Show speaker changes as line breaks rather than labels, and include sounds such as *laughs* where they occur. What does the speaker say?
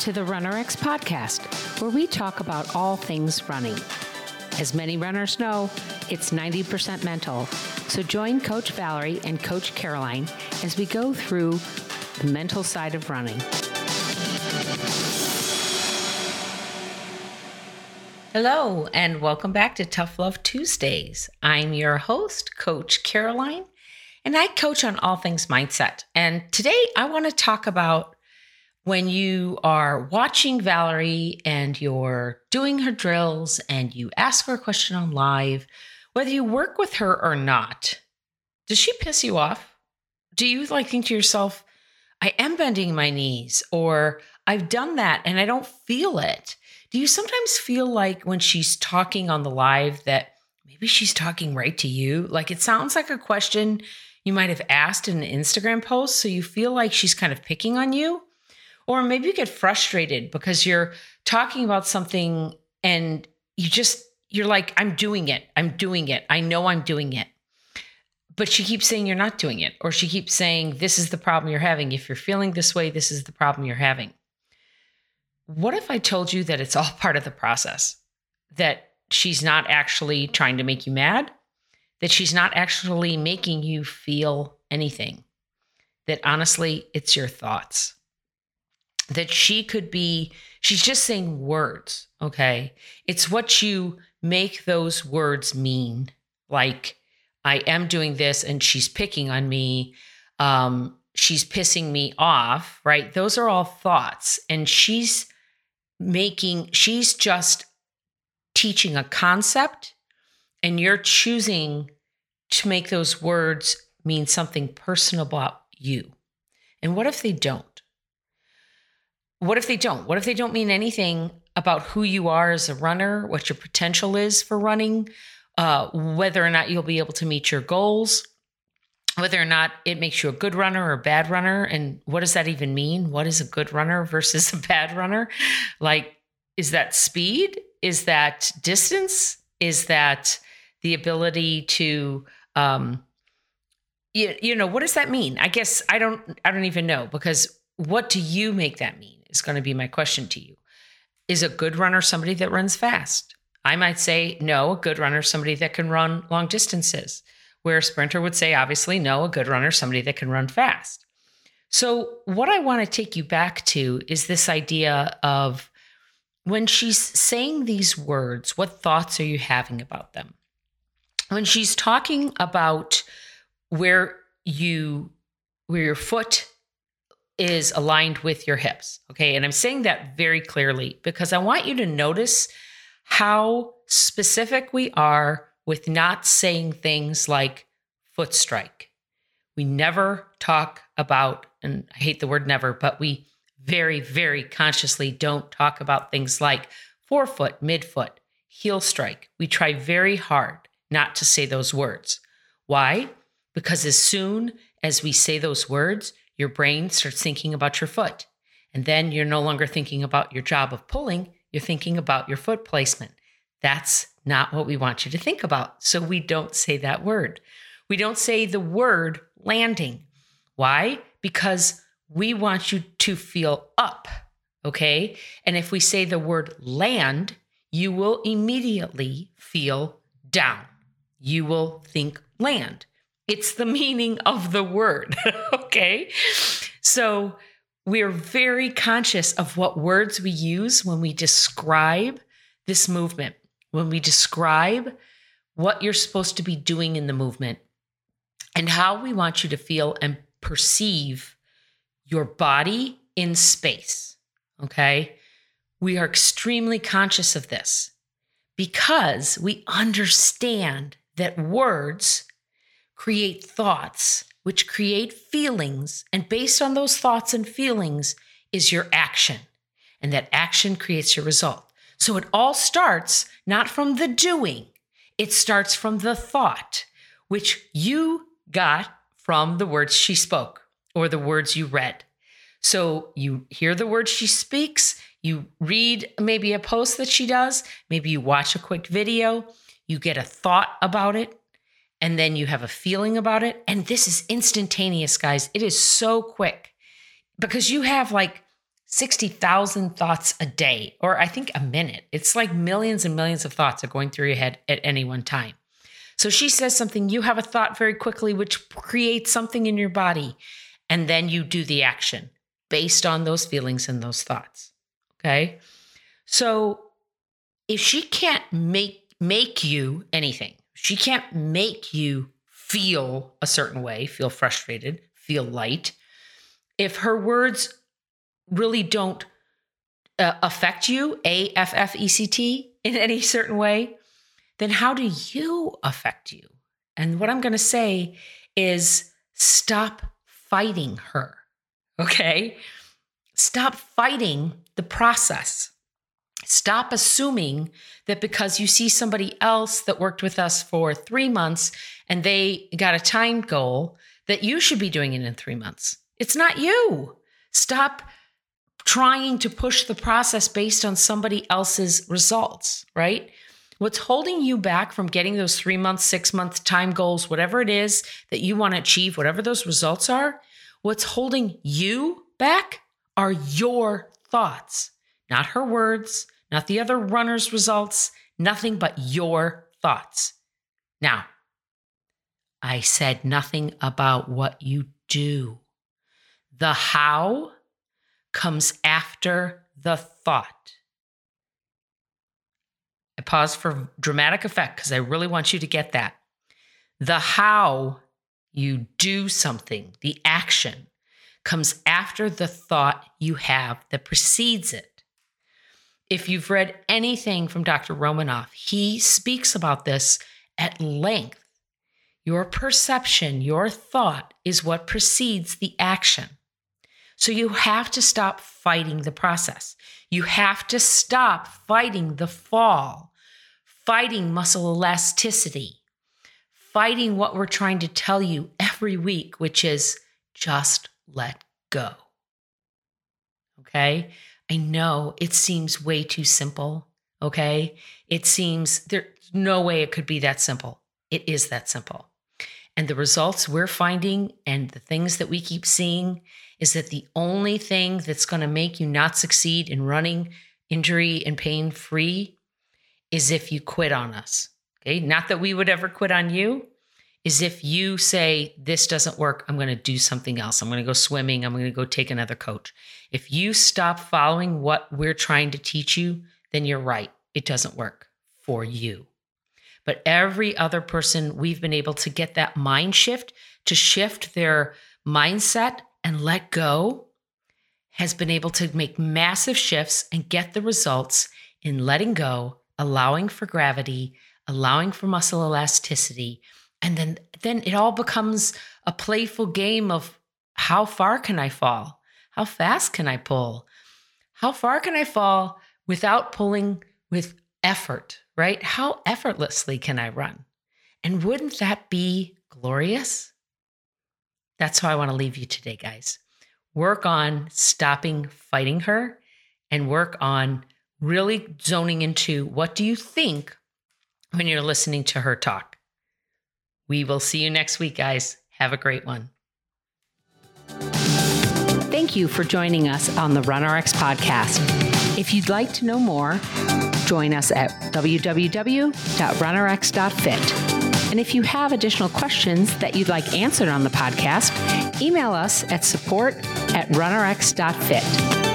to the RunRx podcast, where we talk about all things running. As many runners know, it's 90% mental. So join Coach Valerie and Coach Caroline as we go through the mental side of running. Hello, and welcome back to Tough Love Tuesdays. I'm your host, Coach Caroline, and I coach on all things mindset. And today I want to talk about when you are watching Valerie and you're doing her drills and you ask her a question on live, whether you work with her or not, does she piss you off? Do you like think to yourself, I am bending my knees, or I've done that and I don't feel it? Do you sometimes feel like when she's talking on the live that maybe she's talking right to you? Like it sounds like a question you might have asked in an Instagram post. So you feel like she's kind of picking on you. Or maybe you get frustrated because you're talking about something and you just, you're like, I'm doing it. I'm doing it. I know I'm doing it. But she keeps saying you're not doing it. Or she keeps saying, this is the problem you're having. If you're feeling this way, this is the problem you're having. What if I told you that it's all *laughs* part of the process? That she's not actually trying to make you mad? That she's not actually making you feel anything? That honestly, it's your thoughts that she could be, she's just saying words, okay? It's what you make those words mean. Like, I am doing this and she's picking on me. Um, she's pissing me off, right? Those are all thoughts. And she's making, she's just teaching a concept and you're choosing to make those words mean something personal about you. And what if they don't? What if they don't? What if they don't mean anything about who you are as a runner, what your potential is for running, uh, whether or not you'll be able to meet your goals, whether or not it makes you a good runner or a bad runner? And what does that even mean? What is a good runner *laughs* versus a bad runner? Like, is that speed? Is that distance? Is that the ability to, um, you, you know, what does that mean? I guess I don't, I don't even know because what do you make that mean? Is going to be my question to you. Is a good runner somebody that runs fast? I might say, no, a good runner somebody that can run long distances. Where a sprinter would say, obviously, no, a good runner somebody that can run fast. So, what I want to take you back to is this idea of when she's saying these words, what thoughts are you having about them? When she's talking about where you where your foot is aligned with your hips. Okay. And I'm saying that very clearly because I want you to notice how specific we are with not saying things like foot strike. We never talk about, and I hate the word never, but we very, very consciously don't talk about things like forefoot, midfoot, heel strike. We try very hard not to say those words. Why? Because as soon as we say those words, your brain starts thinking about your foot. And then you're no longer thinking about your job of pulling, you're thinking about your foot placement. That's not what we want you to think about. So we don't say that word. We don't say the word landing. Why? Because we want you to feel up. Okay. And if we say the word land, you will immediately feel down. You will think land. It's the meaning of the word. *laughs* okay. So we're very conscious of what words we use when we describe this movement, when we describe what you're supposed to be doing in the movement, and how we want you to feel and perceive your body in space. Okay. We are extremely conscious of this because we understand that words create thoughts, which create feelings. And based on those thoughts and feelings is your action. And that action creates your result. So it all starts not from the doing, it starts from the thought, which you got from the words she spoke or the words you read. So you hear the words she speaks, you read maybe a post that she does, maybe you watch a quick video, you get a thought about it, and then you have a feeling about it. And this is instantaneous, guys. It is so quick because you have like 60,000 thoughts a day, or I think a minute. It's like millions and millions of thoughts are going through your head at any one time. So she says something, you have a thought very quickly, which creates something in your body, and then you do the action based on those feelings and those thoughts. Okay. So if she can't make make you anything, she can't make you feel a certain way, feel frustrated, feel light. If her words really don't uh, affect you, A F F E C T, in any certain way, then how do you affect you? And what I'm going to say is stop fighting her. Okay? Stop fighting the process. Stop assuming that because you see somebody else that worked with us for three months and they got a time goal, that you should be doing it in three months. It's not you. Stop trying to push the process based on somebody else's results, right? What's holding you back from getting those three months, six month time goals, whatever it is that you want to achieve, whatever those results are, what's holding you back are your thoughts, not her words, not the other runner's results, nothing but your thoughts. Now, I said nothing about what you do. The how comes after the thought. I pause for dramatic effect because I really want you to get that. The how you do something, the action, comes after the thought you have that precedes it if you've read anything from Dr. Romanov, he speaks about this at length. Your perception, your thought is what precedes the action. So you have to stop fighting the process. You have to stop fighting the fall, fighting muscle elasticity, fighting what we're trying to tell you every week, which is just let go. Okay? I know it seems way too simple. Okay. It seems there's no way it could be that simple. It is that simple. And the results we're finding and the things that we keep seeing is that the only thing that's going to make you not succeed in running injury and pain free is if you quit on us. Okay. Not that we would ever quit on you, is if you say, This doesn't work, I'm going to do something else. I'm going to go swimming. I'm going to go take another coach. If you stop following what we're trying to teach you, then you're right. It doesn't work for you. But every other person, we've been able to get that mind shift to shift their mindset and let go, has been able to make massive shifts and get the results in letting go, allowing for gravity, allowing for muscle elasticity and then then it all becomes a playful game of how far can I fall? How fast can I pull? How far can I fall without pulling with effort, right? How effortlessly can I run? And wouldn't that be glorious? That's how I want to leave you today, guys. Work on stopping fighting her and work on really zoning into what do you think when you're listening to her talk. We will see you next week, guys. Have a great one.
Thank you for joining us on the RunRx podcast. If you'd like to know more, join us at www.runrx.fit. And if you have additional questions that you'd like answered on the podcast, email us at support at runrx.fit.